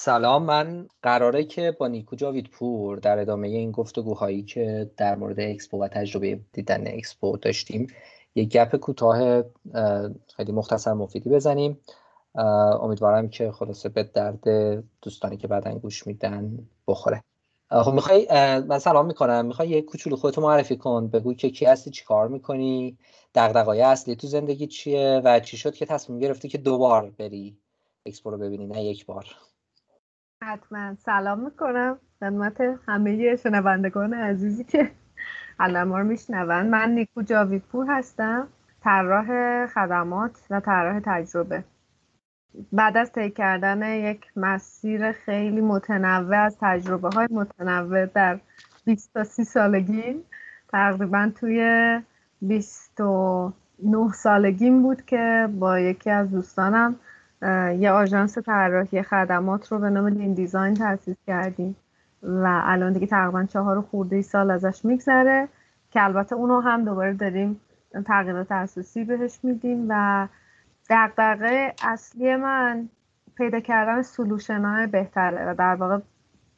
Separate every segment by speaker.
Speaker 1: سلام من قراره که با نیکو جاویدپور در ادامه این گفتگوهایی که در مورد اکسپو و تجربه دیدن اکسپو داشتیم یک گپ کوتاه خیلی مختصر مفیدی بزنیم. امیدوارم که خلاصه به درد دوستانی که بعدا گوش میدن بخوره. خب می‌خوای من سلام می‌کنم. می‌خوای یه کوچولو خودتو معرفی کن. بگو که کی هستی چی کار می‌کنی؟ دغدغه‌های اصلی تو زندگی چیه؟ و چی شد که تصمیم گرفتی که دوبار بری اکسپو رو ببینی نه یک بار؟
Speaker 2: حتما. سلام می‌کنم خدمت همه شنوندگان عزیزی که ما رو میشنون. من نیکو جاویدپور هستم طراح خدمات و طراح تجربه. بعد از طی کردن یک مسیر خیلی متنوع از تجربه های متنوع در 20 تا 30 سالگی تقریبا توی 29 سالگیم بود که با یکی از دوستانم یه آژانس طراحی خدمات رو به نام لین دیزاین تأسیس کردیم و الان دیگه تقریبا چهار خورده سال ازش میگذره که البته اونو هم دوباره داریم تغییرات اساسی بهش میدیم و دقدقه اصلی من پیدا کردن سلوشن های بهتره و در واقع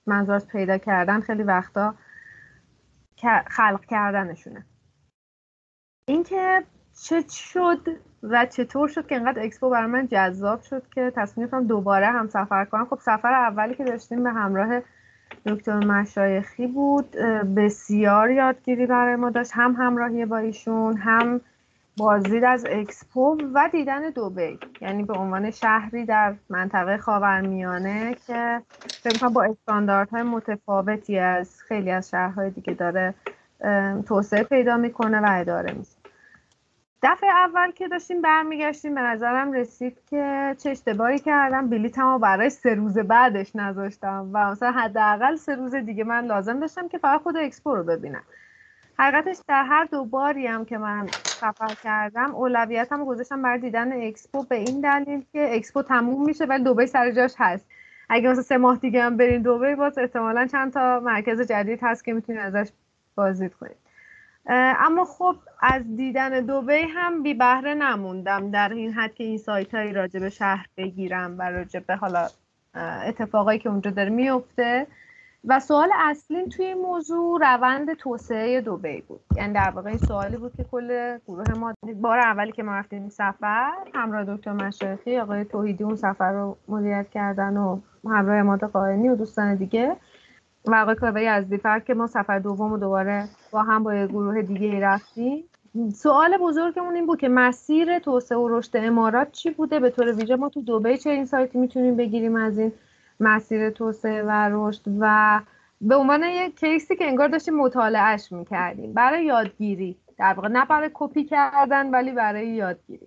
Speaker 2: منظور از پیدا کردن خیلی وقتا خلق کردنشونه. اینکه چه شد و چطور شد که انقدر اکسپو برای من جذاب شد که تصمیم گرفتم دوباره هم سفر کنم؟ خب سفر اولی که داشتیم به همراه دکتر مشایخی بود. بسیار یادگیری برای ما داشت. هم همراهی با ایشون هم بازدید از اکسپو و دیدن دوبی یعنی به عنوان شهری در منطقه خاورمیانه که فکر با استانداردهای متفاوتی از خیلی از شهرهای دیگه داره توسعه پیدا می‌کنه و اداره میشه. دفعه اول که داشتیم برمیگشتیم به نظرم رسید که چه اشتباهی کردم. بلیتمو برای سه روز بعدش نذاشتم و مثلا حداقل سه روز دیگه من لازم داشتم که فقط خود اکسپو رو ببینم. حقیقتش در هر دو باری هم که من سفر کردم اولویتم گذاشتم برای دیدن اکسپو به این دلیل که اکسپو تموم میشه ولی دوبی سر جاش هست. اگه مثلا سه ماه دیگه هم برین دوبه باز احتمالا چند تا مرکز جدید هست که می‌تونید ازش بازدید کنید اما خب از دیدن دوبی هم بی بهره نموندم در این حد که این سایت هایی راجع به شهر بگیرم و راجع به حالا اتفاقایی که اونجا داره میفته و سوال اصلی توی این موضوع روند توسعه دوبی بود. یعنی در واقع سوالی بود که کل گروه ما بار اولی که ما رفتیم سفر همراه دکتر مشایخی آقای توحیدی اون سفر رو مدیریت کردن و همراه اماد قائنی و دوستان دیگه و آقای از دیفر که ما سفر دوم و دوباره با هم با گروه دیگه رفتیم. سوال بزرگمون این بود که مسیر توسعه و رشد امارات چی بوده؟ به طور ویژه ما تو دوبه چه این سایتی می‌تونیم بگیریم از این مسیر توسعه و رشد؟ و به عنوان یه کیسی که انگار داشتیم مطالعهش می‌کردیم. برای یادگیری. در واقع نه برای کپی کردن ولی برای یادگیری.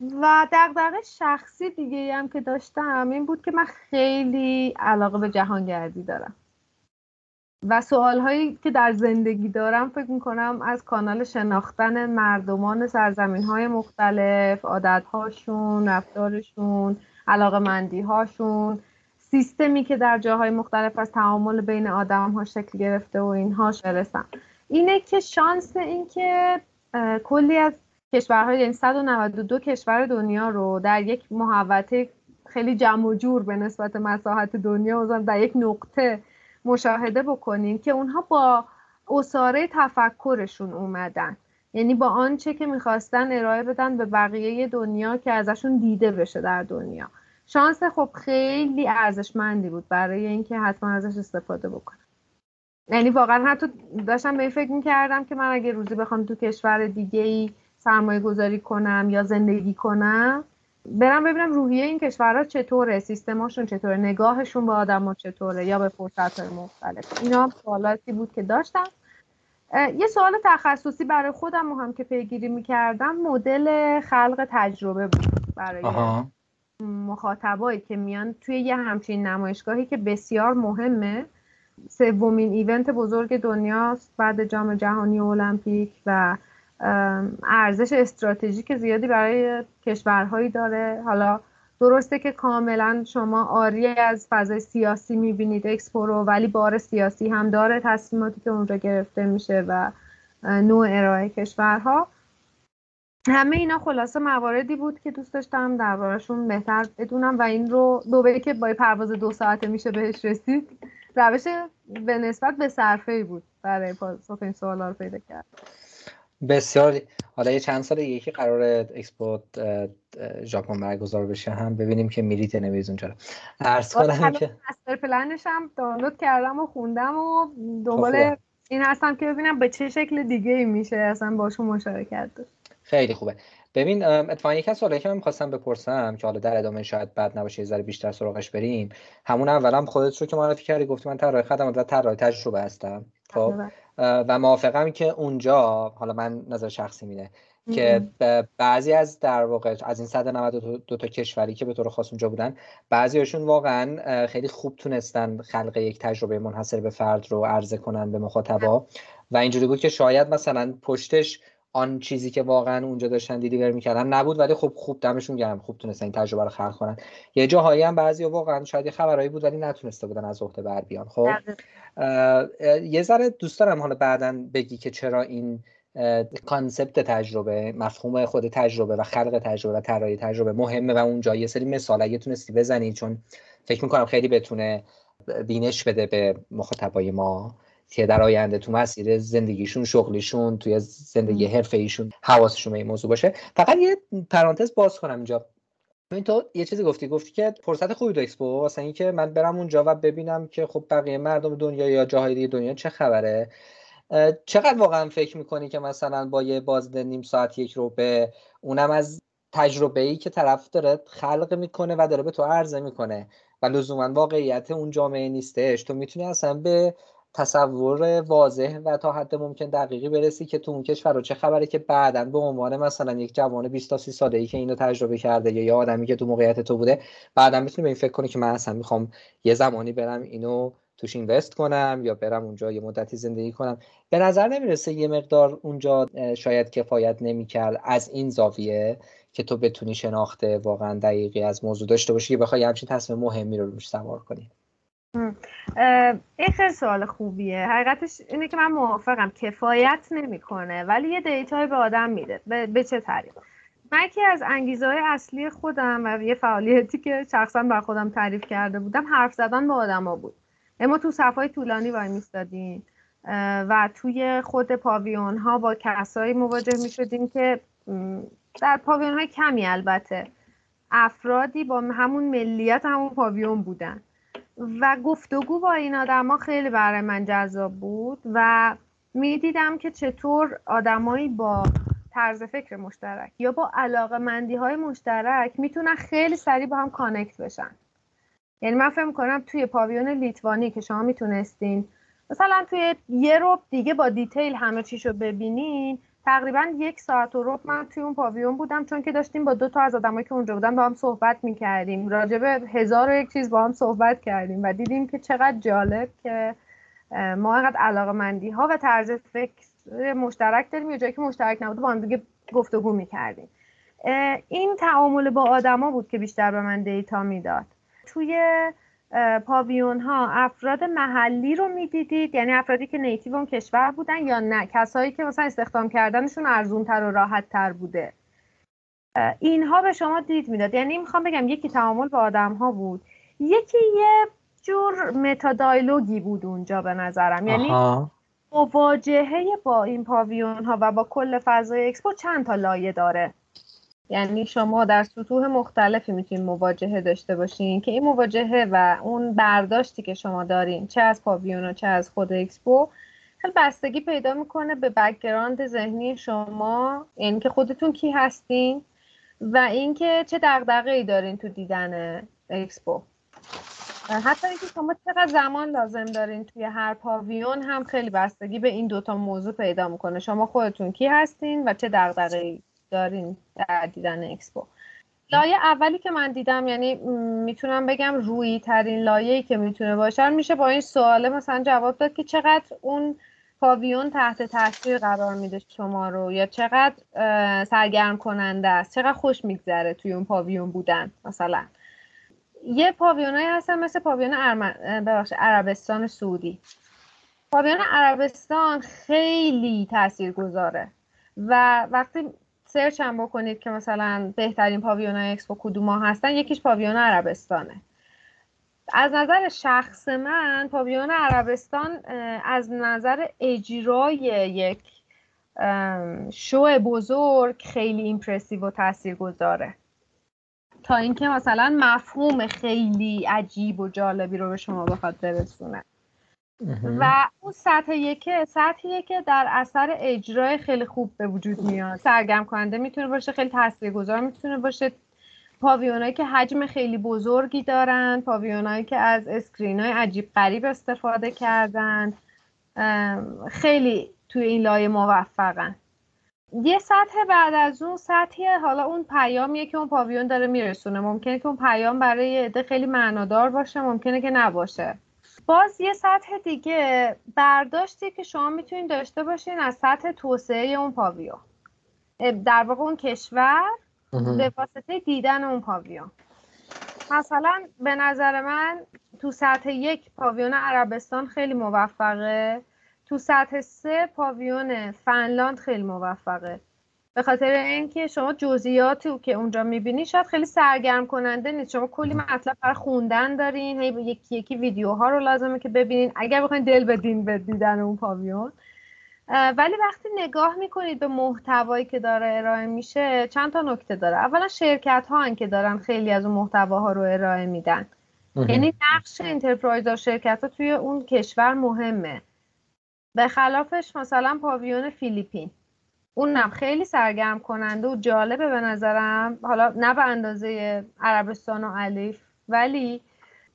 Speaker 2: و دقدقه شخصی دیگه هم که داشتم این بود که من خیلی علاقه به جهانگردی دارم. و سوال هایی که در زندگی دارم فکر می‌کنم از کانال شناختن مردمان سرزمین های مختلف عادت هاشون رفتارشون علاقه مندی هاشون سیستمی که در جاهای مختلف از تعامل بین آدم ها شکل گرفته و اینها برسم اینه که شانس این که کلی از کشورهای یعنی 192 کشور دنیا رو در یک محوطه خیلی جمع و جور به نسبت مساحت دنیا و در یک نقطه مشاهده بکنیم که اونها با اصاره تفکرشون اومدن. یعنی با آنچه که می‌خواستن ارائه بدن به بقیه دنیا که ازشون دیده بشه در دنیا. شانس خب خیلی ارزشمندی بود برای اینکه حتما ازش استفاده بکنم یعنی واقعا حتی داشتم به فکر می‌کردم که من اگه روزی بخوام تو کشور دیگه ای سرمایه گذاری کنم یا زندگی کنم برم ببینم روحیه این کشورها چطوره سیستماشون چطوره نگاهشون به آدم چطوره یا به فرصت های مختلف. اینا سوالاتی بود که داشتم. یه سوال تخصصی برای خودم هم که پیگیری می‌کردم مدل خلق تجربه بود برای مخاطبایی که میان توی یه همچین نمایشگاهی که بسیار مهمه. سومین ایونت بزرگ دنیاست بعد جام جهانی المپیک و ارزش استراتژیک زیادی برای کشورهایی داره. حالا درسته که کاملا شما آری از فضای سیاسی می‌بینید اکسپو رو ولی بار سیاسی هم داره تصمیماتی که اونجا گرفته میشه و نوع ارائه کشورها. همه اینا خلاصه مواردی بود که دوست داشتم دربارهشون بهتر بدونم و این رو دوباره که با پرواز دو ساعته میشه بهش رسید روش به نسبت به صرفه ای بود برای پاسخ این سوالا رو پیدا کرد.
Speaker 1: بسیار حالا یه چند سال یکی قرار اکسپو ژاپن برگزار بشه هم. ببینیم که میری تنویز اونجا عرض کنم که
Speaker 2: master plan ش هم دانلود کردم و خوندم و دنبال این هستم که ببینم به چه شکل دیگه ای میشه اصلا باشون مشارکت داشت.
Speaker 1: خیلی خوبه. ببین اتفاقا یکی از سوالایی که من می‌خواستم بپرسم که حالا در ادامه شاید بد نباشه یه ذره بیشتر سراغش بریم. همون اولم خودت رو که معرفی کردی گفتی من طراح خدمات و طراح تجربه هستم خب؟ و موافقم که اونجا حالا من نظر شخصی میده که بعضی از در واقع از این 192 دو تا کشوری که به طور خاص اونجا بودن بعضیاشون واقعا خیلی خوب تونستن خلق یک تجربه منحصر به فرد رو عرضه کنن به مخاطبا. و اینجوری بود که شاید مثلا پشتش آن چیزی که واقعا اونجا داشتن deliver می‌کردن نبود ولی خب خوب دمشون گرم خوب تونستن این تجربه رو خلق کنن. یه جاهایی هم بعضی واقعا شاید یه خبرایی بود ولی نتونسته بودن از عهده بر بیان. خب یه ذره دوست دارم حالا بعدا بگی که چرا این concept تجربه مفهوم خود تجربه و خلق تجربه و طراحی تجربه مهمه و اونجا یه سری مثال اگه تونستی بزنی چون فکر می‌کنم خیلی بتونه بینش بده به مخاطبای ما. که در آینده تو مسیر زندگیشون شغلیشون توی زندگی حرفه ایشون حواسشون به این موضوع باشه. فقط یه پرانتز باز کنم اینجا. این تو یه چیزی گفتی گفتی که فرصت خوبی دو اکسپو واسه اینکه من برم اونجا و ببینم که خب بقیه مردم دنیا یا جاهای دیگه دنیا چه خبره. چقدر واقعا فکر می‌کنی که مثلا با یه بازده نیم ساعت یک رو به اونم از تجربه ای که طرف داره خلق می‌کنه و داره به تو عرضه می‌کنه و لزوما واقعیت اون جامعه نیستش؟ تو می‌تونی اصلا به تصور واضح و تا حد ممکن دقیقی برسی که تو اون کشور رو چه خبره که بعدا به عنوان مثلا یک جوان 20 تا 30 ساله ای که اینو تجربه کرده یا یه آدمی که تو موقعیت تو بوده بعدا می‌تونی به این فکر کنی که من اصلا می‌خوام یه زمانی برم اینو توش اینوست کنم یا برم اونجا یه مدتی زندگی کنم. به نظر نمی‌رسه یه مقدار اونجا شاید کفایت نمی‌کرد از این زاویه که تو بتونی شناخته واقعا دقیقی از موضوع داشته باشی که بخوای همچین تصمیم مهمی رو روش سوار کنی.
Speaker 2: این خیلی سوال خوبیه. حقیقتش اینه که من موافقم. کفایت نمی‌کنه ولی یه دیتایی به آدم میده. به, چه طریق؟ من یکی از انگیزه های اصلی خودم و یه فعالیتی که شخصا بر خودم تعریف کرده بودم حرف زدن با آدما بود. ما تو صفای طولانی وای میستادیم و توی خود پاویون ها با کسایی مواجه می شدیم که در پاویون های کمی البته افرادی با همون ملیت همون پاویون بودن. و گفتگو با این آدما خیلی برای من جذاب بود و می‌دیدم که چطور آدمایی با طرز فکر مشترک یا با علاقه مندی های مشترک می‌تونن خیلی سریع با هم کانکت بشن. یعنی من فکر کنم توی پاویون لیتوانی که شما می‌تونستین مثلا توی یه روب دیگه با دیتیل همه چیشو ببینین تقریبا یک ساعت و رب من توی اون پاویون بودم چون که داشتیم با دو تا از آدمایی که اونجا بودن با هم صحبت می‌کردیم. راجع به هزار و یک چیز با هم صحبت کردیم و دیدیم که چقدر جالب که ما اینقدر علاقه مندی ها و طرز فکر مشترک داریم یا جایی که مشترک نبوده با هم دیگه گفتگو می‌کردیم. این تعامل با آدما بود که بیشتر به من دیتا می‌داد. توی پاویون ها افراد محلی رو می‌دیدید؟ یعنی افرادی که نیتیو اون کشور بودن یا نه؟ کسایی که مثلا استخدام کردنشون ارزون تر و راحت تر بوده اینها به شما دید می‌داد. یعنی می‌خوام بگم یکی تعامل با آدم ها بود. یکی یه جور متادایلوگی بود اونجا به نظرم. یعنی مواجهه با این پاویون ها و با کل فضای اکسپو چند تا لایه داره. یعنی شما در سطوح مختلفی می‌تونید مواجهه داشته باشین که این مواجهه و اون برداشتی که شما دارین چه از پاویون و چه از خود اکسپو خیلی بستگی پیدا می‌کنه به background ذهنی شما یعنی که خودتون کی هستین و اینکه چه دغدغه ای دارین تو دیدن اکسپو حتی اینکه شما چقدر زمان لازم دارین توی هر پاویون هم خیلی بستگی به این دوتا موضوع پیدا می‌کنه. شما خودتون کی هستین و چه دغدغه ای دارین در دیدن اکسپو. لایه اولی که من دیدم یعنی می‌تونم بگم روی ترین لایه‌ای که می‌تونه باشه میشه با این سواله مثلا جواب داد که چقدر اون پاویون تحت تاثیر قرار میده شما رو یا چقدر سرگرم کننده است چقدر خوش میگذره توی اون پاویون بودن مثلا. یه پاویونایی هستن مثل پاویون عربستان سعودی. پاویون عربستان خیلی تاثیر گذاره و وقتی search هم بکنید که مثلا بهترین پاویون اکسپو کدوم هستن یکیش پاویون عربستانه. از نظر شخص من پاویون عربستان از نظر اجرای یک شو بزرگ خیلی impressive و تاثیرگذاره. تا اینکه مثلا مفهوم خیلی عجیب و جالبی رو به شما بخواد برسونه. و اون سطح یکه سطحیه که در اثر اجرای خیلی خوب به وجود میاد. سرگرم کننده می‌تونه باشه خیلی تاثیرگذار می‌تونه باشه. پاویونایی که حجم خیلی بزرگی دارن پاویونایی که از اسکرین های عجیب غریب استفاده کردن خیلی توی این لایه موفقن. یه سطح بعد از اون سطحیه حالا اون پیامیه که اون پاویون داره میرسونه. ممکنه که اون پیام برای عده خیلی معنادار باشه ممکنه که نباشه. باز یه سطح دیگه برداشتی که شما می‌تونید داشته باشین از سطح توسعه اون پاویون. در واقع اون کشور به واسطه دیدن اون پاویون. مثلا به نظر من تو سطح یک پاویون عربستان خیلی موفقه. تو سطح سه پاویون فنلاند خیلی موفقه. به خاطر اینکه شما جزئیاتی که اونجا می‌بینی شاید خیلی سرگرم کننده نیست. شما کلی مطلب برای خوندن دارین هی یکی یکی ویدیوها رو لازمه که ببینین. اگر بخواین دل بدین به دیدن اون پاویون. ولی وقتی نگاه می‌کنید به محتوایی که داره ارائه میشه چند تا نکته داره. اولا شرکت ها که دارن خیلی از اون محتواها رو ارائه میدن. یعنی نقش انترپرایز و شرکت ها توی اون کشور مهمه. به خلافش مثلا پاویون فیلیپین. اونم خیلی سرگرم کننده و جالبه به نظرم. حالا نه به اندازه عربستان و علیف ولی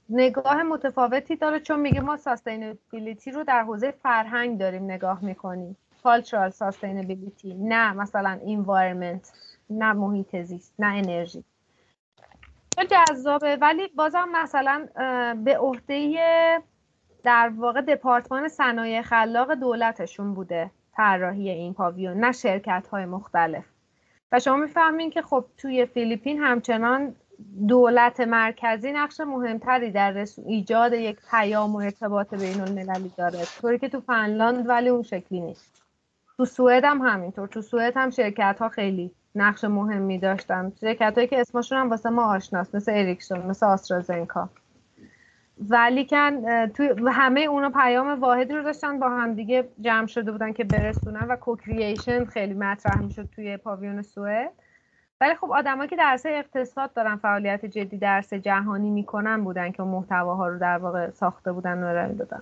Speaker 2: نگاه متفاوتی داره چون میگه ما ساستینبیلیتی رو در حوزه فرهنگ داریم نگاه می‌کنیم. Cultural sustainability نه مثلا environment نه محیط زیست نه انرژی. جذابه. ولی بازم مثلا به عهده در واقع دپارتمان صنایع خلاق دولتشون بوده. طراحی این پاویون نه شرکت های مختلف. و شما می‌فهمین که خب توی فیلیپین همچنان دولت مرکزی نقش مهمتری در ایجاد یک پیام و ارتباط بین المللی داره. طوری که تو فنلاند ولی اون شکلی نیست. تو سوئد هم همینطور. تو سوئد هم شرکت ها خیلی نقش مهمی داشتن. شرکت هایی که اسمشون هم واسه ما آشناست مثل اریکسون مثل آسترازنکا. ولی کن توی همه اونا پیام واحدی رو داشتن با هم دیگه جمع شده بودن که برسونن و کوکرییشن خیلی مطرح می‌شد توی پاویون سوئد. ولی خب آدمایی که درس اقتصاد دارن فعالیت جدی درس جهانی می‌کنن بودن که محتواها رو در واقع ساخته بودن و ارائه دادن.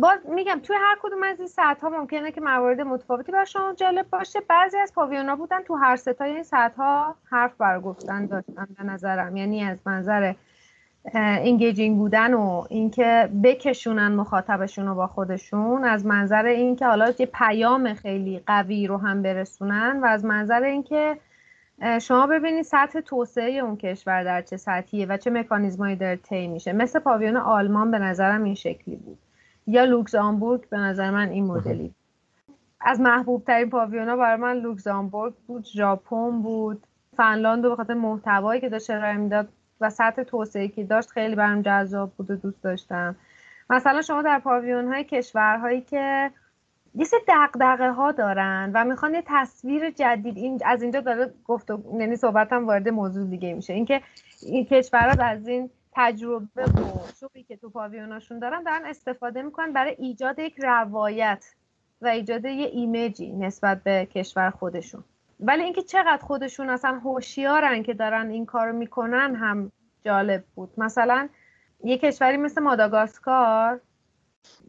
Speaker 2: باز میگم توی هر کدوم از این ساعت ها ممکنه که موارد متفاوتی بر شما جالب باشه. بعضی از پاویونا بودن تو هر ستای این ساعت ها حرف برگفتن داشتن به نظرم. یعنی از منظر انگیجینگ بودن و اینکه بکشونن مخاطبشون رو با خودشون از منظر اینکه حالا یه پیام خیلی قوی رو هم برسونن و از منظر اینکه شما ببینید سطح توسعه اون کشور در چه سطحیه و چه مکانیزمایی داره طی میشه. مثل پاویون آلمان به نظرم این شکلی بود. یا لوکزامبورگ به نظر من این مدلی از محبوب ترین پاویونا برای من لوکزامبورگ بود ژاپن بود فنلاند به خاطر محتوایی که داشت ارائه می‌داد. و سطح توسعه که داشت خیلی برام جذاب بود و دوست داشتم. مثلا شما در پاویون های کشورهایی که یه سری دقدقه ها دارن و می‌خوان یه تصویر جدید این از اینجا داره گفت یعنی صحبتم وارد موضوع دیگه میشه. اینکه این کشورها از این تجربه و شغلی که تو پاویوناشون دارن دارن استفاده می‌کنن برای ایجاد یک روایت و ایجاد یه ایمیجی نسبت به کشور خودشون. ولی اینکه چقدر خودشون اصلا هوشیارن که دارن این کارو می‌کنن هم جالب بود. مثلا یه کشوری مثل ماداگاسکار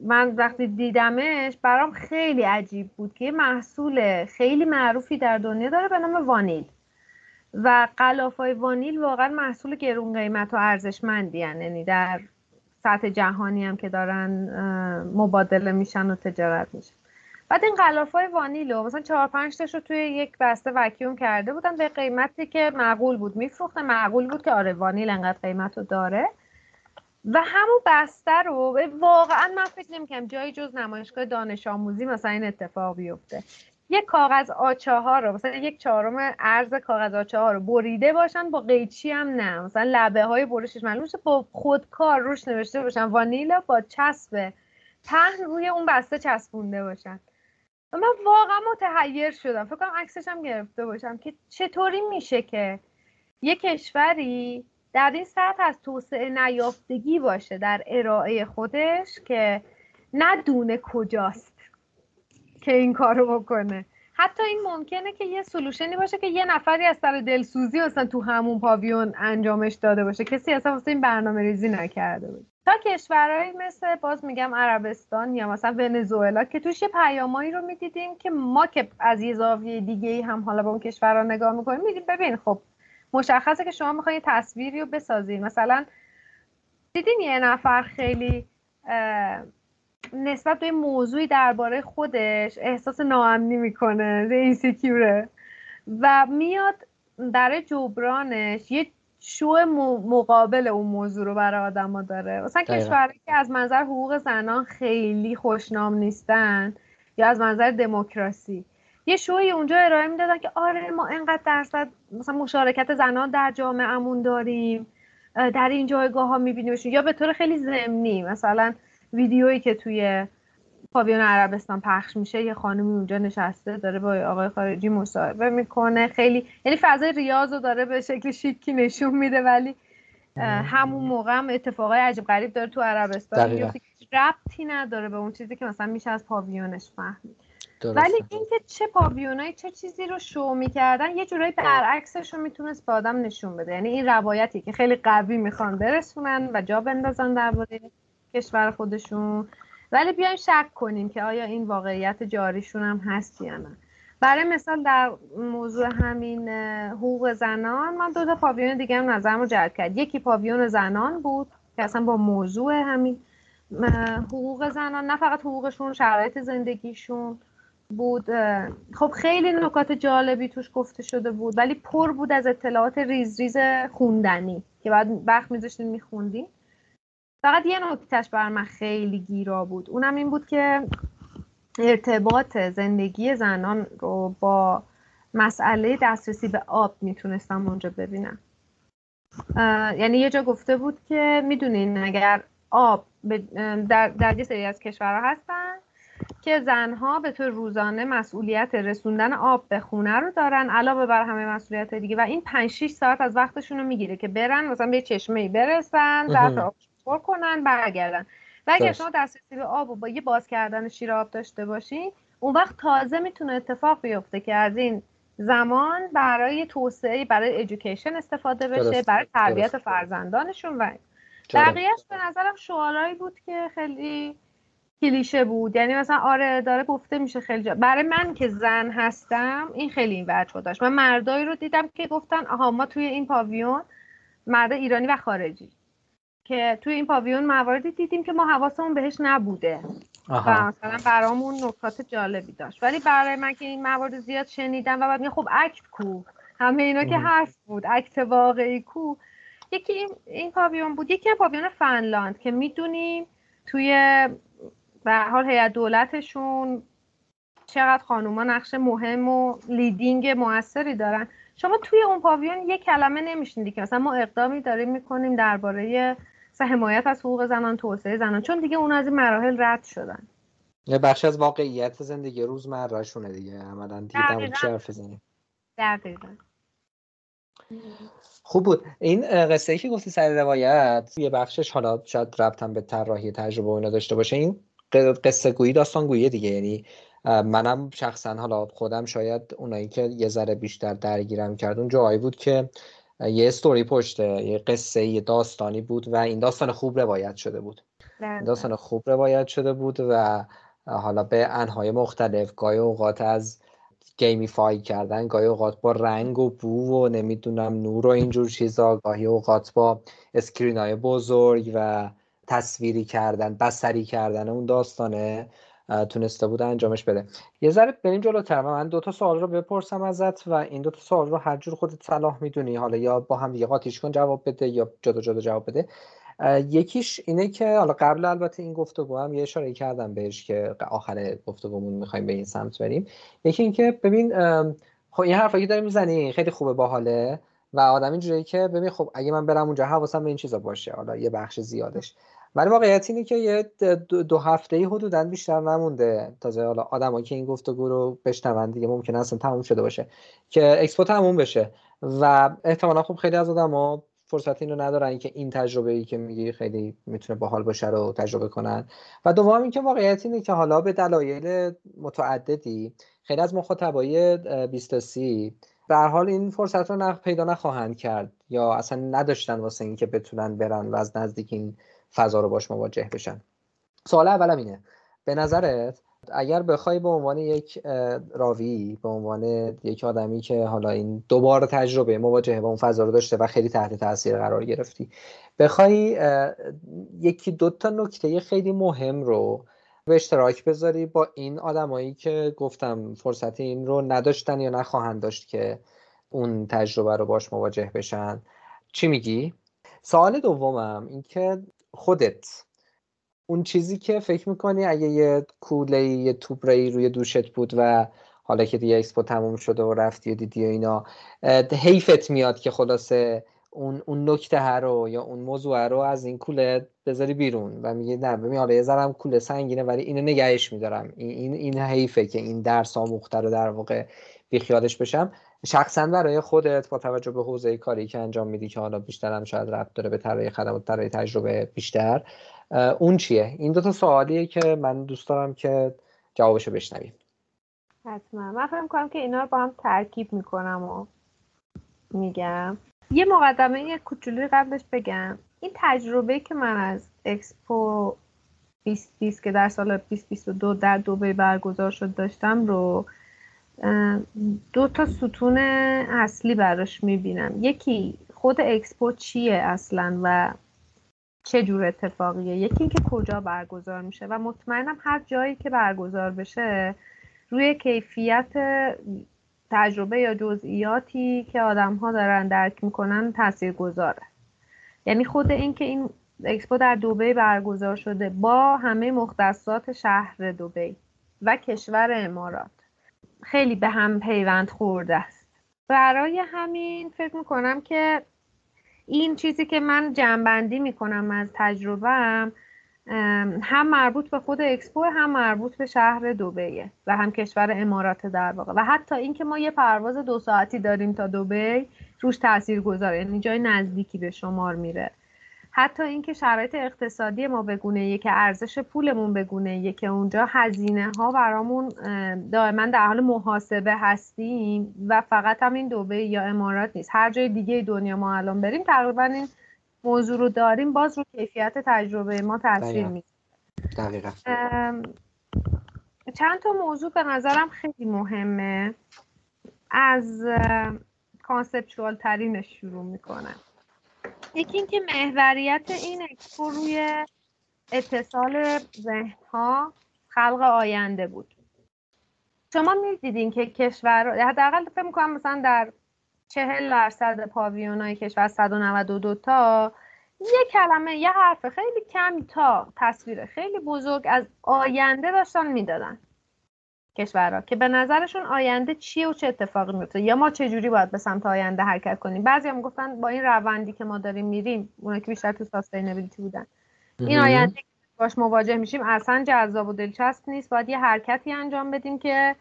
Speaker 2: من وقتی دیدمش برام خیلی عجیب بود که یه محصول خیلی معروفی در دنیا داره به نام وانیل. و های وانیل واقعا محصول گرون قیمت و ارزشمندی یعنی در سطح جهانی هم که دارن مبادله میشن و تجارت میشن. بعد این غلاف های وانیلو مثلا چهار پنج تاشو توی یک بسته وکیوم کرده بودن به قیمتی که معقول بود. میفروخته معقول بود که آره وانیل انقدر قیمت رو داره. و همون بسته رو واقعا من فکر نمی‌کنم جایی جز نمایشگاه دانش آموزی مثلا این اتفاق بیفته. یک کاغذ آچه رو مثلا یک چهارم ارز کاغذ آچه ها رو بریده باشن با قیچی هم نه. مثلا لبه های برشش معلوم با خودکار روش نوشته باشن. وانیلا با چسب پهن روی اون بسته چسبونده باشن. و من واقعا متحیر شدم. فکر کنم عکسش هم گرفته باشم که چطوری میشه که یه کشوری در این سطح از توسعه نیافتگی باشه در ارائه خودش که ندونه کجاست که این کارو بکنه. حتی این ممکنه که یه سلوشنی باشه که یه نفری از سر دلسوزی اصلا تو همون پاویون انجامش داده باشه. کسی اصلا واسه این برنامه ریزی نکرده بود تا کشورهایی مثل باز میگم عربستان یا مثلا ونزوئلا که توش یه پیامایی رو می‌دیدیم که ما که از یه زاویه دیگه ای هم حالا به اون کشورها نگاه می‌کنیم میدیم ببین خب مشخصه که شما می‌خواین تصویری رو بسازین. مثلا دیدین یه نفر خیلی نسبت به موضوعی درباره خودش احساس ناامنی می‌کنه اینسیکیوره و میاد در جبرانش یه شو مقابل اون موضوع رو برای آدما داره. مثلا کشورهایی که از منظر حقوق زنان خیلی خوشنام نیستن یا از منظر دموکراسی یه شوی اونجا ارائه می‌دادن که آره ما انقدر درصد مثلا مشارکت زنان در جامعهمون داریم در این جایگاه ها میبینیمشون یا به طور خیلی ضمنی مثلا ویدیویی که توی پاویون عربستان پخش میشه یه خانمی اونجا نشسته داره با آقای خارجی مصاحبه می‌کنه. خیلی یعنی فضای ریاض رو داره به شکل شیکی نشون میده ولی همون موقع هم اتفاقای عجیب غریب داره تو عربستان. ربطی نداره به اون چیزی که مثلا میشه از پاویونش فهمید. ولی اینکه چه پاویونایی چه چیزی رو شو می‌کردن یه جورایی برعکسش رو می‌تونست به آدم نشون بده. یعنی این روایتی که خیلی قوی می‌خوان برسونن و جا بندازن درباره کشور خودشون. ولی بیایم شک کنیم که آیا این واقعیت جاریشون هم هست یا نه. برای مثال در موضوع همین حقوق زنان من دو تا پاویون دیگه هم نظرم رو جلب کرد. یکی پاویون زنان بود که اصلا با موضوع همین حقوق زنان نه فقط حقوقشون شرایط زندگیشون بود. خب خیلی نکات جالبی توش گفته شده بود ولی پر بود از اطلاعات ریز ریز خوندنی که بعد وقت میذاشتین میخوندین فقط یه نکتهش بر من خیلی گیرا بود. اونم این بود که ارتباط زندگی زنان رو با مسئله دسترسی به آب می‌تونستم اونجا ببینم. یعنی یه جا گفته بود که می‌دونین اگر آب در, در یه سری از کشورها هستن که زنها به طور روزانه مسئولیت رسوندن آب به خونه رو دارن علاوه بر همه مسئولیت دیگه. و این 5 6 ساعت از وقتشون رو می‌گیره که برن مثلا به چشمه ای برسن ظرف پر کنن برگردن. و اگر شما دسترسی به آب و با یه باز کردن شیر آب داشته باشین اون وقت تازه می‌تونه اتفاق بیفته که از این زمان برای توسعه برای ادویکیشن استفاده بشه برای تربیت فرزندانشون و بقیهش به نظرم شعارهایی بود که خیلی کلیشه بود. یعنی مثلا آره داره گفته میشه خیلی جا. برای من که زن هستم این خیلی این وجه داشت. من مردایی رو دیدم که گفتن آها ما توی این پاویون مرد ایرانی و خارجی. که توی این پاویون مواردی دیدیم که ما حواسمون بهش نبوده. و مثلا برامون نکات جالبی داشت. ولی برای من که این موارد زیاد شنیدم و بعد خب اکت کو. همه اینا که هست بود. اکت واقعی کو. یکی این, این پاویون بود. یکی هم پاویون فنلاند که می‌دونیم توی به حال هیئت دولتشون چقدر خانوما نقش مهم و لیدینگ موثری دارن. شما توی اون پاویون یه کلمه نمیشنیدی که مثلا ما اقدامی داریم می‌کنیم درباره حمایت از حقوق زنان توسعه زنان. چون دیگه اون از این مراحل رد شدن.
Speaker 1: یه بخش از واقعیت زندگی روزمرهشونه دیگه. عملا دیگه چه حرف بزنیم
Speaker 2: دقیقا.
Speaker 1: خوب بود. این قصه ای که گفتی سر روایت یه بخشش حالا شاید ربطم به طراحی تجربه و اینا داشته باشه. این قصه گویی داستان گویی دیگه. یعنی منم شخصا حالا خودم شاید اونایی که یه ذره بیشتر درگیرم کرد اون جایی بود که یه استوری پشته یه قصه یه داستانی بود و این داستان خوب روایت شده بود. این داستان خوب روایت شده بود و حالا به انحای مختلف گاهی اوقات از gamify کردن گاهی اوقات با رنگ و بو و نمی‌دونم نور و اینجور چیزا گاهی اوقات با screen های بزرگ و تصویری کردن بسری کردن اون داستانه. تونسته بود انجامش بده. یه ذره بریم جلوتر من دو تا سوال رو بپرسم ازت و این دو تا سوال رو هر جور خودت صلاح می‌دونی. حالا یا با هم دیگه قاطیش کن جواب بده یا جدا جدا جواب بده. یکیش اینه که حالا قبل البته این گفتگو هم یه اشاره کردم بهش که آخر گفتگومون می‌خوایم به این سمت بریم. یکی اینکه ببین خب این حرفا داری می‌زنی خیلی خوبه باحاله و آدم اینجوریه که ببین خب اگه من برم اونجا حواسم به این چیزا باشه. حالا یه بخش زیادش. ولی واقعیت اینه که یه دو هفته ای حدودا بیشتر نمونده. تازه حالا آدمایی که این گفتگو رو بشنون دیگه ممکن اصلا تموم شده باشه. که اکسپو تموم بشه. و احتمالا خب خیلی از آدما فرصت این رو ندارن که این تجربه ای که میگی خیلی می‌تونه باحال باشه رو تجربه کنن. و دوم اینکه واقعیت اینه که حالا به دلایل متعددی خیلی از مخاطبای 20 سی به حال این فرصت رو پیدا نخواهند کرد یا اصلا نداشتن واسه اینکه بتونن برن و از نزدیک این فضا رو باش مواجه بشن. سوال اولم اینه. به نظرت اگر بخوای به عنوان یک راوی به عنوان یک آدمی که حالا این دوباره تجربه مواجهه با اون فضا رو داشته و خیلی تحت تاثیر قرار گرفتی بخوای یکی دو تا نکته خیلی مهم رو به اشتراک بذاری با این آدمایی که گفتم فرصت این رو نداشتن یا نخواهند داشت که اون تجربه رو باش مواجه بشن. چی میگی؟ سوال دومم اینکه خودت. اون چیزی که فکر می‌کنی اگه یه کوله یه توبره روی دوشت بود و حالا که دیگه اکسپو تموم شده و رفتی و دیدی و اینا حیفت میاد که خلاصه اون اون نکته رو یا اون موضوع رو از این کوله بذاری بیرون و میگه نه ببین حالا یه ذرم کوله سنگینه ولی اینو نگهش میدارم. این این, این حیفه که این درس آموخته رو در واقع بیخیالش بشم. شخصا برای خودت با توجه به حوزه کاری که انجام میدی که حالا بیشتر هم شاید ربط داره به طراحی خدمات طراحی تجربه بیشتر اون چیه؟ این دو تا سوالیه که من دوست دارم که جوابشو بشنویم.
Speaker 2: حتما. من فکر کنم که اینا رو با هم ترکیب می‌کنم و میگم. یه مقدمه یه کوچولوی قبلش بگم. این تجربه که من از اکسپو 2020 که در سال 2022 در دوبه برگزار شد داشتم رو دو تا ستون اصلی براش می‌بینم. یکی خود اکسپو چیه اصلا و چه جور اتفاقیه؟ یکی اینکه کجا برگزار میشه و مطمئنم هر جایی که برگزار بشه روی کیفیت تجربه یا جزئیاتی که آدم ها دارن درک می‌کنن تاثیر گذاره یعنی خود اینکه این اکسپو در دوبی برگزار شده با همه مختصات شهر دوبی و کشور امارات. خیلی به هم پیوند خورده است. برای همین فکر می‌کنم که این چیزی که من جنبندی می‌کنم از تجربهم هم مربوط به خود اکسپو هم مربوط به شهر دوبیه و هم کشور امارات در واقع. و حتی اینکه ما یه پرواز دو ساعتی داریم تا دوبی روش تاثیر گذاره یعنی جای نزدیکی به شمار میره. حتی اینکه شرایط اقتصادی ما بگونه که ارزش پولمون بگونه که اونجا هزینه ها برامون دائما در حال محاسبه هستیم و فقط هم این دوبی یا امارات نیست. هر جای دیگه دنیا ما الان بریم تقریبا این موضوع رو داریم. باز رو کیفیت تجربه ما تاثیر می‌ذاره چند تا موضوع به نظرم خیلی مهمه. از conceptual ترینش شروع می‌کنم. یکی اینکه محوریت این اکسپو روی اتصال ذهنها خلق آینده بود. شما می‌دیدین که کشور حداقل فکر می‌کنم مثلا در چهل درصد پاویون های کشور 192 تا یه کلمه یه حرف خیلی کم تا تصویر خیلی بزرگ از آینده داشتن می‌دادن. کشورها که به نظرشون آینده چیه و چه اتفاقی میفته؟ یا ما چه جوری باید به سمت آینده حرکت کنیم؟ بعضی هم گفتن با این روندی که ما داریم میریم اونایی که بیشتر تو ساستینبیلیتی بودن. این آینده باش مواجه میشیم اصلا جذاب و دلچسب نیست. باید یه حرکتی انجام بدیم که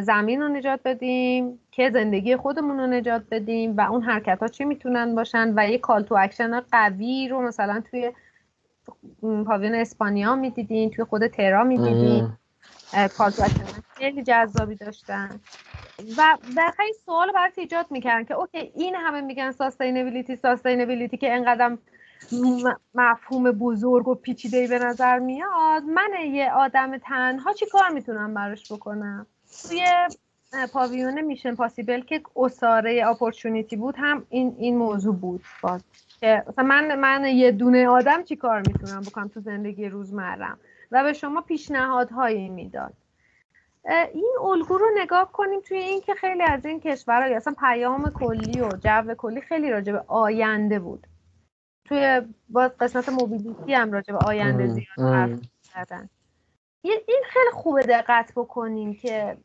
Speaker 2: زمین رو نجات بدیم که زندگی خودمون رو نجات بدیم و اون حرکت ها چی می‌تونن باشن و یه call to action قوی رو مثلا توی پاویون اسپانیا می‌دیدین توی خود Terra می‌دیدین. اکشن خیلی جذابی داشتن. و در این سوال برات ایجاد می‌کردن که okay این همه میگن sustainability sustainability که انقدر مفهوم بزرگ و پیچیده به نظر میاد. من یه آدم تنها چی کار می‌تونم براش بکنم؟ توی پاویون میشن پاسیبل که اصاره اپورتونیتی بود هم این این موضوع بود باز. که مثلا من من یه دونه آدم چی کار می‌تونم بکنم تو زندگی روزمرم و به شما پیشنهادهایی می‌داد. این الگو رو نگاه کنیم توی این که خیلی از این کشورها اصلا پیام کلی و جو کلی خیلی راجع به آینده بود. توی باز قسمت موبیلیتی هم راجع به آینده زیاد حرف زدن این خیلی خوبه دقت بکنیم که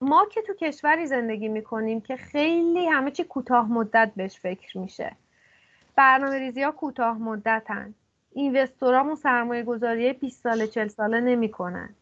Speaker 2: ما که تو کشوری زندگی می‌کنیم که خیلی همه چی کوتاه مدت بهش فکر میشه. برنامه ریزی ها کوتاه مدتن. اینوستورامون سرمایه گذاری 20 ساله 40 ساله نمی‌کنن.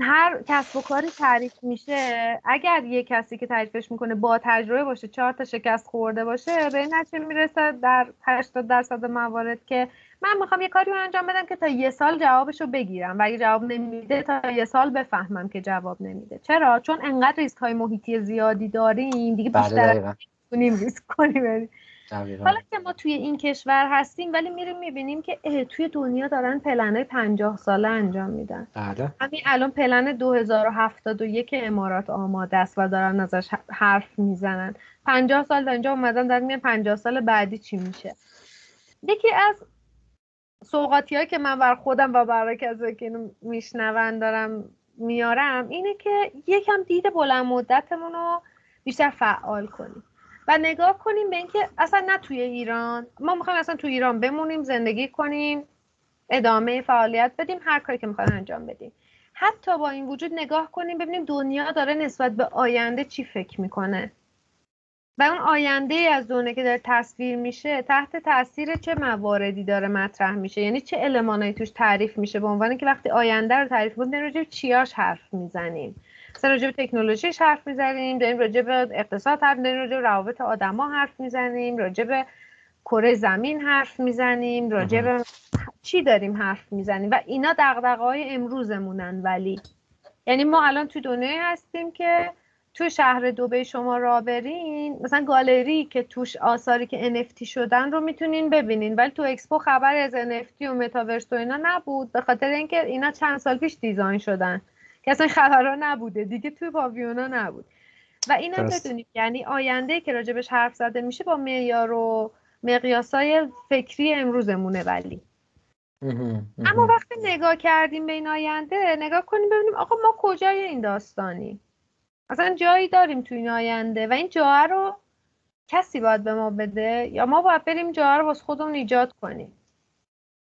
Speaker 2: هر کسب و کاری تعریف میشه اگر یه کسی که تعریفش می‌کنه با تجربه باشه چهار تا شکست خورده باشه به این نتیجه می‌رسه در 80 درصد موارد که من می‌خوام یه کاری رو انجام بدم که تا یه سال جوابش رو بگیرم و اگه جواب نمیده تا یه سال بفهمم که جواب نمیده. چرا؟ چون انقدر ریسک های محیطی زیادی داریم دیگه
Speaker 1: بله،
Speaker 2: بیشتر کنیم ریسک کنیم. حالا که ما توی این کشور هستیم ولی میریم می‌بینیم که توی دنیا دارن پلنهای پنجاه ساله انجام میدن.
Speaker 1: بله.
Speaker 2: همین الان پلن 2071 امارات آماده است و دارن ازش حرف می‌زنن. پنجاه سال در اینجا اومدن دارن میگن پنجاه سال بعدی چی میشه. یکی از سوقاتی که من بر خودم و برای کسی که اینو میشنون دارم میارم اینه که یکم دید بلند مدتمون رو بیشتر فعال کنیم. و نگاه کنیم به اینکه اصلا نه توی ایران. ما می‌خوایم اصلا توی ایران بمونیم زندگی کنیم ادامه فعالیت بدیم هر کاری که می‌خوایم انجام بدیم. حتی با این وجود نگاه کنیم ببینیم دنیا داره نسبت به آینده چی فکر می‌کنه. و اون آینده از دونه که داره تصویر میشه تحت تاثیر چه مواردی داره مطرح میشه؟ یعنی چه المانایی توش تعریف میشه؟ به عنوان که وقتی آینده رو تعریف کنیم راجع چیاش حرف می‌زنیم. مثلا راجع به تکنولوژیش حرف می‌زنیم داریم راجع به اقتصاد حرف می‌زنیم راجع به روابط آدما حرف می‌زنیم راجع به کره زمین حرف می‌زنیم راجع به چی داریم حرف می‌زنیم؟ و اینا دغدغه های امروزمونن ولی. یعنی ما الان تو دنیایی هستیم که تو شهر دبی شما را برین مثلا گالری که توش آثاری که NFT شدن رو می‌تونین ببینین. ولی تو اکسپو خبر از NFT و متاورس و اینا نبود به خاطر اینکه اینا چند سال پیش design شدن. که اصلا خبرها نبوده. دیگه توی پاویونا نبود. و اینم بدونید یعنی آینده که راجبش حرف زده میشه با معیار و مقیاسای فکری امروزمونه ولی. اما وقتی نگاه کردیم به این آینده نگاه کنیم ببینیم آقا ما کجای این داستانی؟ اصلا جایی داریم تو این آینده و این جا رو کسی باید به ما بده؟ یا ما باید بریم جا رو واسه خودمون ایجاد کنیم؟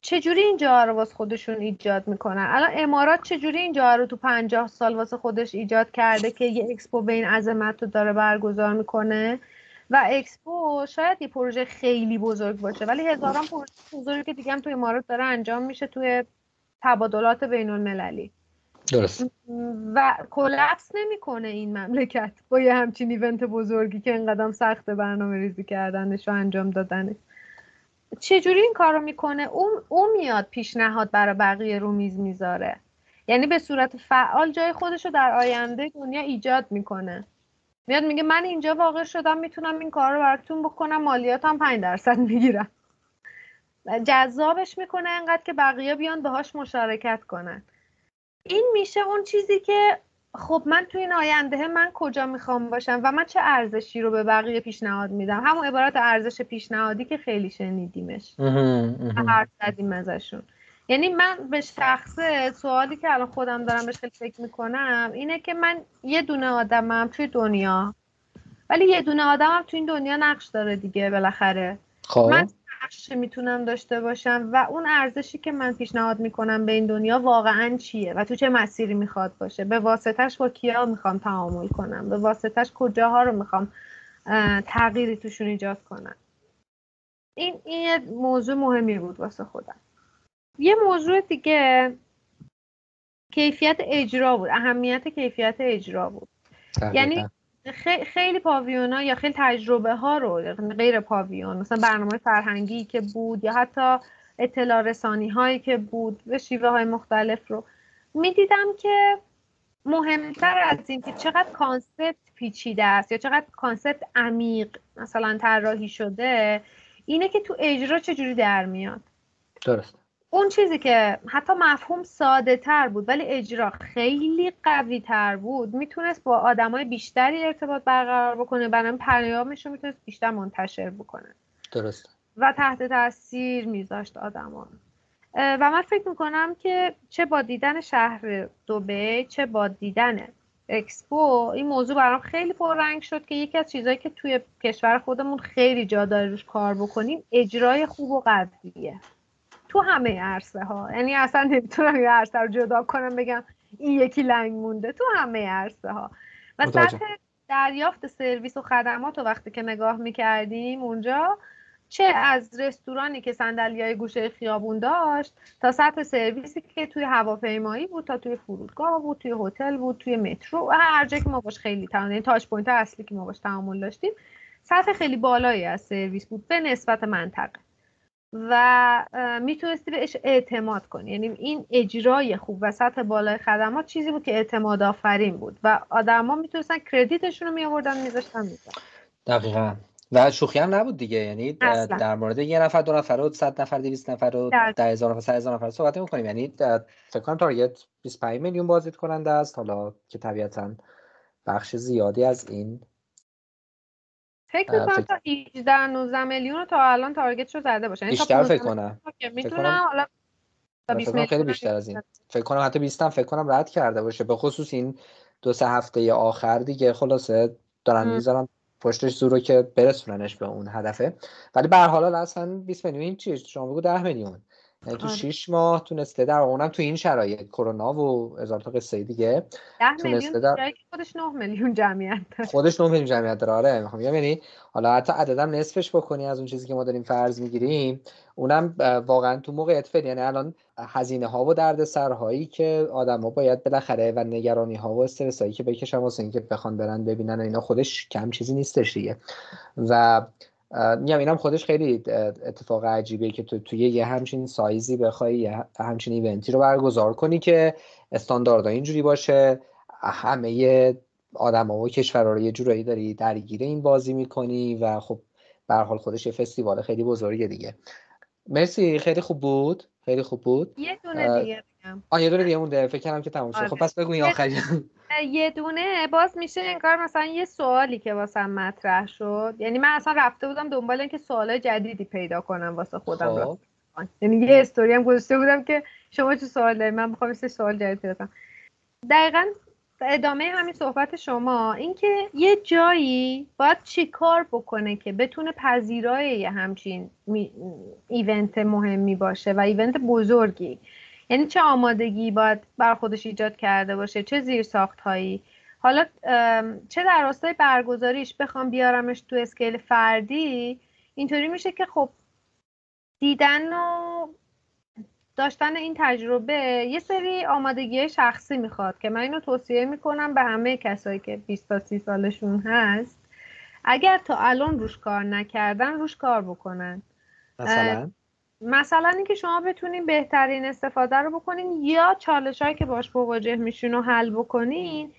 Speaker 2: چجوری این جاها رو واسه خودشون ایجاد می‌کنن؟ الان امارات چجوری این جاها رو تو پنجاه سال واسه خودش ایجاد کرده که یه اکسپو به این عظمت رو داره برگزار می‌کنه؟ و اکسپو شاید یه پروژه خیلی بزرگ باشه ولی هزاران پروژه بزرگی که دیگه هم تو امارات داره انجام میشه توی تبادلات بین المللی
Speaker 1: درست.
Speaker 2: و کلپس نمی‌کنه این مملکت با یه همچین ایونت بزرگی که اینقدر سخت برنامه ریزی کردنش و انجام دادنش. چجوری این کارو می‌کنه؟ اون او میاد پیشنهاد برای بقیه رو میز می‌ذاره. یعنی به صورت فعال جای خودش رو در آینده دنیا ایجاد می‌کنه. میاد میگه من اینجا واقع شدم می‌تونم این کار رو براتون بکنم مالیاتم 5 درصد می‌گیرم. جذابش می‌کنه انقدر که بقیه بیان باهاش مشارکت کنن. این میشه اون چیزی که خب من تو این آینده من کجا می‌خوام باشم و من چه ارزشی رو به بقیه پیشنهاد میدم؟ همون عبارت ارزش پیشنهادی که خیلی شنیدیمش. حرف زدیم ازشون. یعنی من به شخصه سوالی که الان خودم دارم بهش خیلی فکر می‌کنم اینه که من یه دونه آدمم توی دنیا ولی یه دونه آدمم توی این دنیا نقش داره دیگه بالاخره.
Speaker 1: خب.
Speaker 2: من نقش می‌تونم داشته باشم و اون ارزشی که من پیشنهاد می‌کنم به این دنیا واقعا چیه و تو چه مسیری می‌خواد باشه؟ به واسطش با کیا می‌خوام تعامل کنم؟ به واسطش کجاها رو می‌خوام تغییری توشون ایجاد کنم؟ این این یه موضوع مهمی بود واسه خودم. یه موضوع دیگه کیفیت اجرا بود اهمیت کیفیت اجرا بود. یعنی خیلی پاویونا یا خیلی تجربه ها رو غیر پاویون مثلا برنامه فرهنگی که بود یا حتی اطلاع رسانی هایی که بود به شیوه های مختلف رو می‌دیدم که مهمتر از این که چقدر concept پیچیده است یا چقدر concept عمیق مثلا طراحی شده اینه که تو اجرا چجوری در میاد.
Speaker 1: درست.
Speaker 2: اون چیزی که حتی مفهوم ساده تر بود ولی اجرا خیلی قوی تر بود. می‌تونست با آدمای بیشتری ارتباط برقرار بکنه. برای پیامش رو می‌تونست بیشتر منتشر بکنه.
Speaker 1: درست.
Speaker 2: و تحت تاثیر میذاشت آدمان و من فکر می‌کنم که چه با دیدن شهر دوبه چه با دیدن اکسپو این موضوع برام خیلی پررنگ شد که یکی از چیزهایی که توی کشور خودمون خیلی جا داره روش کار بکنیم اجرای خوب و قویه. تو همه عرصه ها یعنی اصلا نمی‌تونم یه عرصه رو جدا کنم بگم این یکی لنگ مونده. تو همه عرصه ها و سطح دریافت سرویس و خدمات رو وقتی که نگاه می‌کردیم اونجا چه از رستورانی که صندلی های گوشه خیابون داشت تا سطح سرویسی که توی هواپیمایی بود تا توی فرودگاه بود توی هتل بود توی مترو. و هر جایی که ما باش خیلی تعامل یعنی touch point اصلی که ما باش تعامل داشتیم سطح خیلی بالایی از سرویس بود. به نسبت منطقه. و می‌تونستی بهش اعتماد کنی. یعنی این اجرای خوب و سطح بالای خدمات چیزی بود که اعتماد آفرین بود و آدما می‌تونستن credit شون رو میآوردن میذاشتن
Speaker 1: دقیقا. و شوخی هم نبود دیگه. یعنی در مورد یه نفر دو نفر و صد نفر دویست نفر و ده هزار نفر هزار نفر صحبت می‌کنیم. یعنی فکر کنم تارگت 25 میلیون بازدید کننده است. حالا که طبیعتا بخش زیادی از این
Speaker 2: فکر می‌کنم تا 18 19 میلیون رو تا الان تارگت رو زده باشه.
Speaker 1: یعنی بیشتر فکر کنم.
Speaker 2: می‌تونم حالا
Speaker 1: تا خیلی بیشتر از این. فکر کنم حتی 20 هم فکر کنم رد کرده باشه. به خصوص این دو سه هفته آخر دیگه خلاصه دارن می‌ذارن پشتش زورو که برسوننش به اون هدفه. ولی به هر حال اصلا 20 میلیون چی شما بگو 10 میلیون. یعنی تو 6 آره. ماه تونسته در اونم تو این شرایط کرونا و هزار تا قصه دیگه
Speaker 2: 10 تونسته در خودش 9 میلیون جمعیت
Speaker 1: داره. خودش 9 میلیون جمعیت داره آره. می‌خوام یعنی حالا حتی عددم نصفش بکنی از اون چیزی که ما داریم فرض می‌گیریم اونم واقعا تو موقعیت فعلی یعنی الان هزینه ها و درد سرهایی که آدما باید بالاخره و نگرانی ها و استرس هایی که بکشن واسه اینکه بخوان برن ببینن اینا خودش کم چیزی نیستش دیگه. و میگم اینم خودش خیلی اتفاق عجیبه که تو توی یه همچین سایزی بخوای یه همچین ایونتی رو برگزار کنی که استاندارد اینجوری باشه. همه آدم ها و کشورها رو یه جورایی داری درگیر این بازی می‌کنی و خب به حال خودش یه فستیوال خیلی بزرگه دیگه. مرسی خیلی خوب بود. خیلی خوب بود.
Speaker 2: یه دونه دیگه بگم.
Speaker 1: آ یه دونه دیگه مونده فکر کردم که تموم شد. خب آره. پس بگو این آخری.
Speaker 2: یه دونه. باز میشه انگار مثلا یه سوالی که واسه مطرح شد. یعنی من اصلا رفته بودم دنبال اینکه سوالای جدیدی پیدا کنم واسه خودم. خب. یعنی یه استوری هم گذاشته بودم که شما چه سوال دارید؟ من می‌خوام سوال جدید پیدا کنم. دقیقا ادامه همین صحبت شما اینکه یه جایی باید چی کار بکنه که بتونه پذیرای یه همچین ایونت مهمی باشه و ایونت بزرگی؟ یعنی چه آمادگی باید بر خودش ایجاد کرده باشه؟ چه زیر ساخت حالا چه در راستای برگزاریش بخوام بیارمش تو اسکیل فردی؟ اینطوری میشه که خب دیدن و داشتن این تجربه یه سری آمادگی شخصی می‌خواد که من اینو توصیه می‌کنم به همه کسایی که 20 تا 30 سالشون هست. اگر تا الان روش کار نکردن روش کار بکنن.
Speaker 1: مثلا؟
Speaker 2: مثلا اینکه شما بتونین بهترین استفاده رو بکنین یا چالش هایی که باش مواجه میشین رو حل بکنین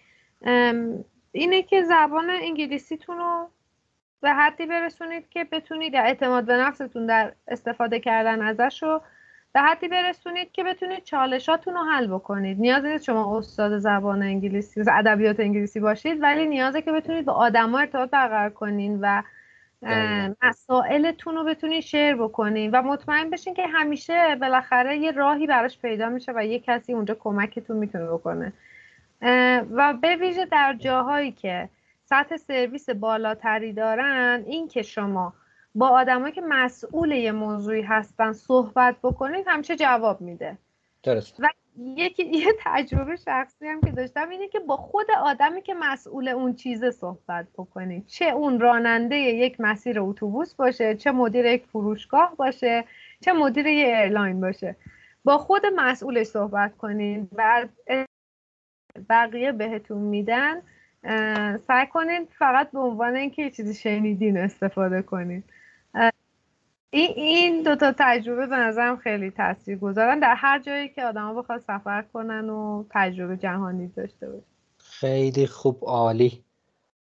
Speaker 2: اینه که زبان انگلیسیتون رو به حدی برسونید که بتونید اعتماد به نفستون در استفاده کردن ازش رو به حدی برسونید که بتونید چالشاتون رو حل بکنید. نیاز نیست شما استاد زبان انگلیسی ادبیات انگلیسی باشید ولی نیازه که بتونید با آدما ارتباط برقرار کنین و مسائلتون رو بتونید شیر بکنین و مطمئن بشین که همیشه بالاخره یه راهی براش پیدا میشه و یه کسی اونجا کمکتون می‌تونه بکنه. و به ویژه در جاهایی که سطح سرویس بالاتری دارن این که شما با آدمایی که مسئول یه موضوعی هستن صحبت بکنید همیشه جواب میده.
Speaker 1: درست.
Speaker 2: و یکی یه تجربه شخصی هم که داشتم اینه که با خود آدمی که مسئول اون چیزه صحبت بکنید چه اون راننده یک مسیر اتوبوس باشه چه مدیر یک فروشگاه باشه چه مدیر یه airline باشه. با خود مسئولش صحبت کنید و بقیه بهتون میدن سعی کنید فقط به عنوان اینکه یه چیزی شنیدین استفاده کنید این این دو تا تجربه به نظرم خیلی تاثیر گذارن. در هر جایی که آدما بخواد سفر کنن و تجربه جهانی داشته باشه.
Speaker 1: خیلی خوب عالی.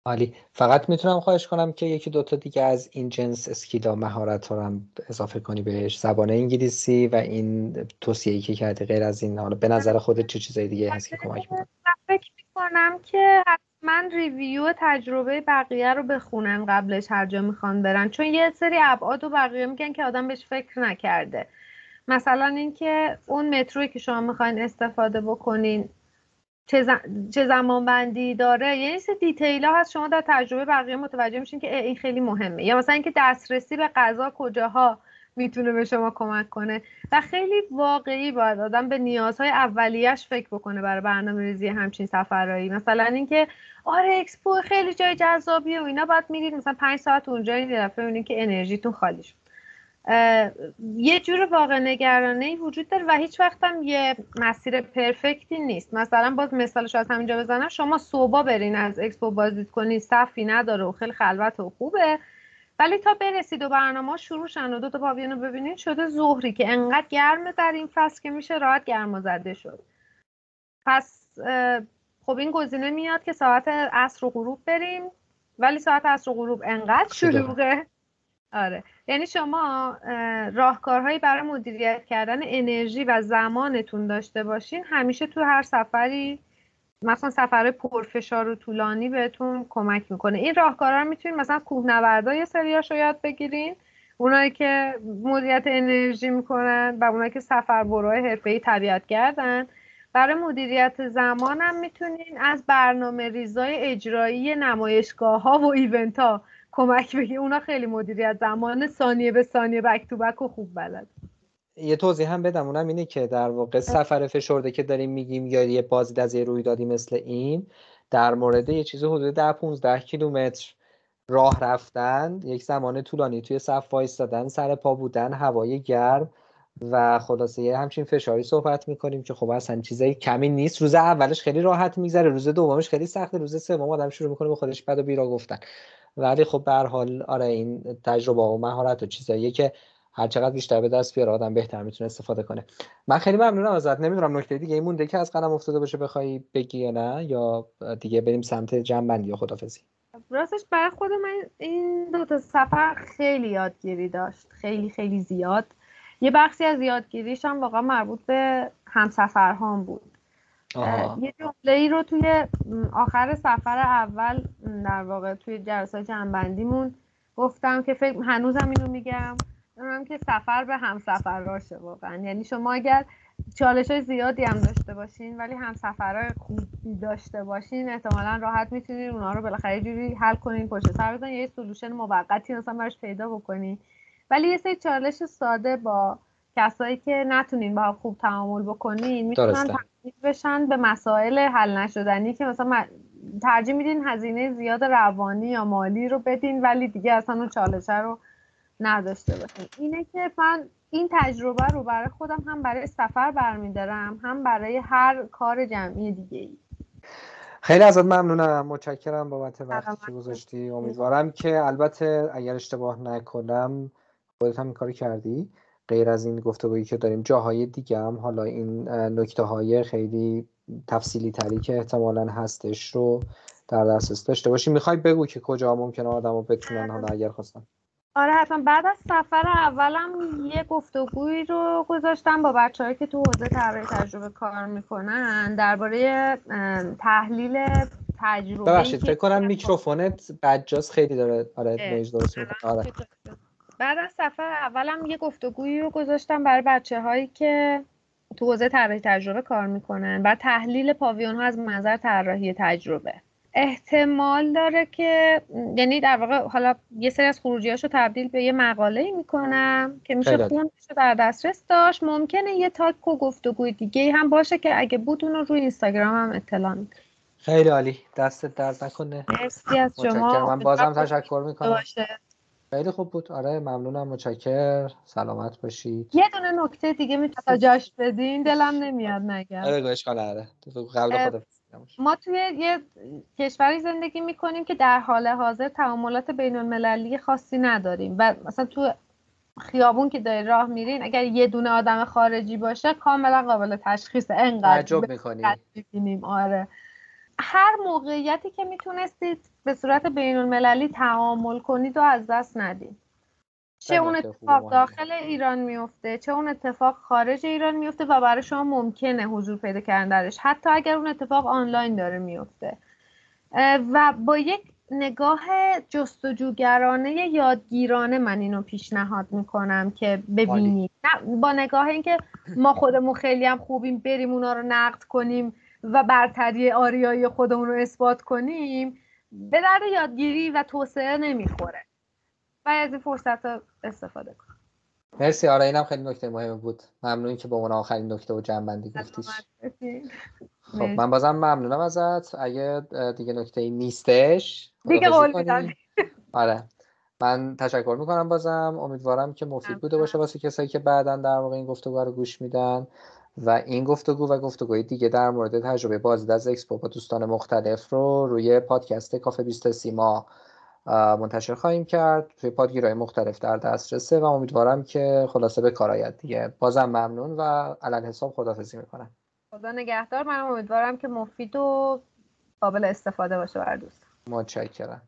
Speaker 1: عالی. فقط می‌تونم خواهش کنم که یکی دوتا دیگه از این جنس skill ا مهارت ها هم اضافه کنی بهش. زبان انگلیسی و این توصیه‌ای که کردی غیر از این. حالا به نظر خودت چه چیزای دیگه هست که کمک می‌کنه؟
Speaker 2: فکر می‌کنم که من ریویو تجربه بقیه رو بخونم قبلش هر جا می‌خوان برن. چون یه سری ابعاد و بقیه میگن که آدم بهش فکر نکرده. مثلا اینکه اون متروی که شما می‌خواین استفاده بکنین چه, زمان بندی داره یعنی سه دیتیل ها هست. شما در تجربه بقیه متوجه میشین که این خیلی مهمه. یا مثلا اینکه دسترسی به غذا کجاها؟ می‌تونه به شما کمک کنه. و خیلی واقعی باید آدم به نیازهای اولیش فکر بکنه برای برنامه ریزی همچین سفرهایی. مثلا اینکه آره اکسپو خیلی جای جذابیه و اینا باید میرید مثلا پنج ساعت اونجا این دفعه که انرژیتون خالی شد. یه جور واقع نگرانه وجود داره و هیچ وقت هم یه مسیر perfect ی نیست. مثلا باز مثالش از همینجا بزنم شما صبح برین از اکسپو بازدید کنید صفی نداره و خیلی خلوت و خوبه. ولی تا برسید و برنامه شروع شن و دو تا پاویون رو ببینید شده ظهری که انقدر گرمه در این فصل که میشه راحت گرما زده شد. پس خب این گزینه میاد که ساعت عصر و غروب بریم. ولی ساعت عصر و غروب انقدر شلوغه. آره. یعنی شما راهکارهایی برای مدیریت کردن انرژی و زمانتون داشته باشین همیشه تو هر سفری مثلا سفر پرفشار و طولانی بهتون کمک می‌کنه. این راهکارها رو می‌تونید مثلا کوهنوردا یه سریاش رو یاد بگیرین. اونایی که مدیریت انرژی می‌کنن و اونایی که سفر بروهای حرفه‌ای طبیعت گردن برای مدیریت زمان هم می‌تونین از برنامه ریزای اجرایی نمایشگاه ها و ایونت ها کمک بگیر اونا خیلی مدیریت زمان ثانیه به ثانیه بک تو بک و خوب بلد.
Speaker 1: یه توضیح هم بدم اونم اینه که در واقع سفر فشرده که داریم میگیم یا یه بازدید از یه رویدادی مثل این در مورد یه چیز حدود ده 15 کیلومتر راه رفتن یک زمان طولانی توی صف وایستادن سر پا بودن هوای گرم و خلاصه یه همچین فشاری صحبت می‌کنیم که خب اصلا چیزای کمی نیست. روز اولش خیلی راحت میگذره روز دومش خیلی سخته روز سوم آدم شروع می‌کنه به خودش بد و بیرا گفتن. ولی خب به حال آره این تجربه و مهارت و چیزاییه که هر چقدر بیشتر به دست بیاره آدم بهتر می‌تونه استفاده کنه. من خیلی ممنونم ازت. نمی‌دونم نکته دیگه مونده که از قلم افتاده باشه بخوای بگی یا نه یا دیگه بریم سمت جنبندی یا خدافزی.
Speaker 2: راستش برای خود من این دو تا سفر خیلی یادگیری داشت. خیلی خیلی زیاد. یه بخشی از یادگیریش هم واقعا مربوط به همسفرهام بود. یه جمله ای رو توی آخر سفر اول در واقع توی جلسات جنبندیمون گفتم که فکر هنوزم اینو میگم. اونم که سفر به همسفر راشه واقعا. یعنی شما اگر چالش های زیادی هم داشته باشین ولی هم سفرهای خوبی داشته باشین احتمالا راحت می‌تونین اونا رو بالاخره جوری حل کنین پشت سر بزنین یه سلوشن موقتی مثلا براش پیدا بکنین. ولی یه سری چالش ساده با کسایی که نتونین با خوب تعامل بکنین می‌تونن تبدیل بشن به مسائل حل نشدنی که مثلا ترجیح میدین هزینه زیاد روانی یا مالی رو بدین ولی دیگه اصلا اون چالشه رو نداشته باشین اینه که من این تجربه رو برای خودم هم برای سفر برمیدارم هم برای هر کار جمعی دیگه ای
Speaker 1: خیلی ازت ممنونم. متشکرم بابت وقتی که گذاشتی. امیدوارم که البته اگر اشتباه نکنم خودت هم این کاری کردی. غیر از این گفتگویی که داریم جاهای دیگه هم حالا این نکته های خیلی تفصیلی تری که احتمالا هستش رو در دسترس داشته باشی. می‌خوای بگو که کجا ممکنه آدم رو بتونن حالا اگر خواستن.
Speaker 2: آره حتما. بعد از سفر اولم یه گفتگویی رو گذاشتم با بچههایی که تو حوزه طراحی تجربه کار می‌کنن درباره تحلیل تجربه
Speaker 1: ببخشید فکر کنم میکروفونت نویز خیلی داره. آره نویز درست آره.
Speaker 2: بعد از سفر اولم یه گفتگویی رو گذاشتم برای بچه هایی که تو حوزه طراحی تجربه کار می‌کنن و تحلیل پاویون ها از منظر طراحی تجربه. احتمال داره که یعنی در واقع حالا یه سری از خروجیاشو تبدیل به یه مقاله می‌کنم که میشه خوندش در دسترس داشت. ممکنه یه تاک و گفتگوی دیگه هم باشه که اگه بود اون رو روی اینستاگرام هم اطلاع میده
Speaker 1: خیلی عالی. دستت درد نکنه.
Speaker 2: مرسی از شما.
Speaker 1: من بازم تشکر می‌کنم. خیلی خوب بود. آره ممنونم. متشکر. سلامت باشید.
Speaker 2: یه دونه نکته دیگه می‌تونید جاش بدین؟ دلم نمیاد نگم
Speaker 1: آره اشکال نداره قبل خود
Speaker 2: ما توی یه کشوری زندگی می‌کنیم که در حال حاضر تعاملات بین المللی خاصی نداریم و مثلا تو خیابون که داری راه میرین اگر یه دونه آدم خارجی باشه کاملا قابل تشخیص. انقدر
Speaker 1: تعجب
Speaker 2: می‌کنیم آره. هر موقعیتی که می‌تونستید به صورت بین المللی تعامل کنید و از دست ندید. چه اون اتفاق داخل ایران میفته؟ چه اون اتفاق خارج ایران میفته و برای شما ممکنه حضور پیدا کردن درش حتی اگر اون اتفاق آنلاین داره میفته. و با یک نگاه جستجوگرانه یادگیرانه من اینو پیشنهاد می‌کنم که ببینید. با نگاه اینکه ما خودمون خیلی هم خوبیم بریم اونا رو نقد کنیم و برتری آریایی خودمون رو اثبات کنیم به درد یادگیری و توسعه نمی‌خوره. و از این فرصت رو استفاده کنم
Speaker 1: مرسی. آره اینم خیلی نکته مهمی بود. ممنون که با من آخرین نکته و جنبندی گفتیش خب من بازم ممنونم ازت. اگه دیگه نکته ای نیستش
Speaker 2: دیگه قول میدم.
Speaker 1: آره. من تشکر می‌کنم بازم. امیدوارم که مفید بوده باشه واسه کسایی که بعدا در واقع این گفتگو رو گوش میدن. و این گفتگو و گفتگوی دیگه در مورد تجربه بازدید از اکسپو با دوستان مختلف رو روی پادکست کافه 20 سیما منتشر خواهیم کرد. توی پادگیرهای مختلف در دسترسه و امیدوارم که خلاصه به کار آید دیگه. بازم ممنون و علل حساب خدافزی می‌کنم.
Speaker 2: خدا نگهدار. من امیدوارم که مفید و قابل استفاده باشه بر دوست
Speaker 1: متشکرم.